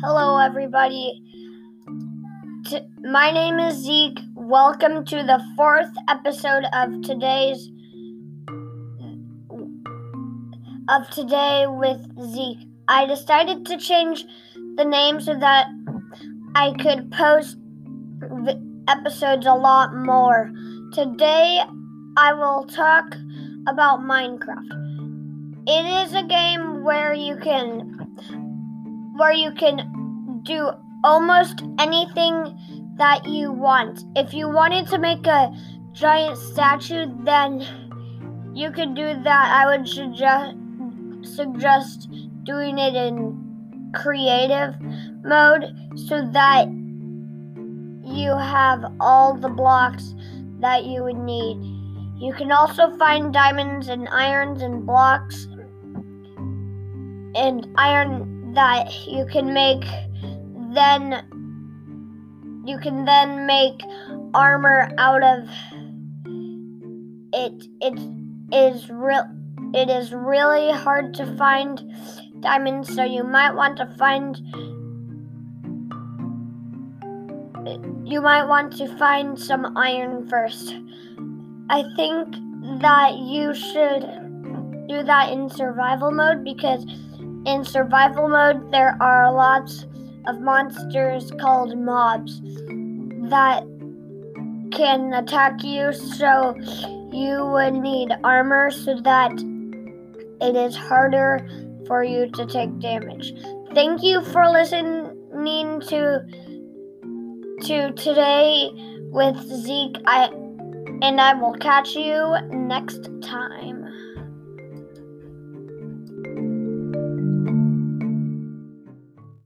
Hello, everybody. T- my name is Zeke. Welcome to the fourth episode of today's of today with Zeke. I decided to change the name so that I could post episodes a lot more. Today, I will talk about Minecraft. It is a game where you can where you can do almost anything that you want. If you wanted to make a giant statue, then you could do that. I would suggest suggest doing it in creative mode so that you have all the blocks that you would need. You can also find diamonds and irons and blocks and iron that you can make then you can then make armor out of it. It is real it is really hard to find diamonds so you might want to find you might want to find some iron first. I think that you should do that in survival mode because in survival mode, there are lots of monsters called mobs that can attack you, so you would need armor so that it is harder for you to take damage. Thank you for listening to to today with Zeke. I and I will catch you next time.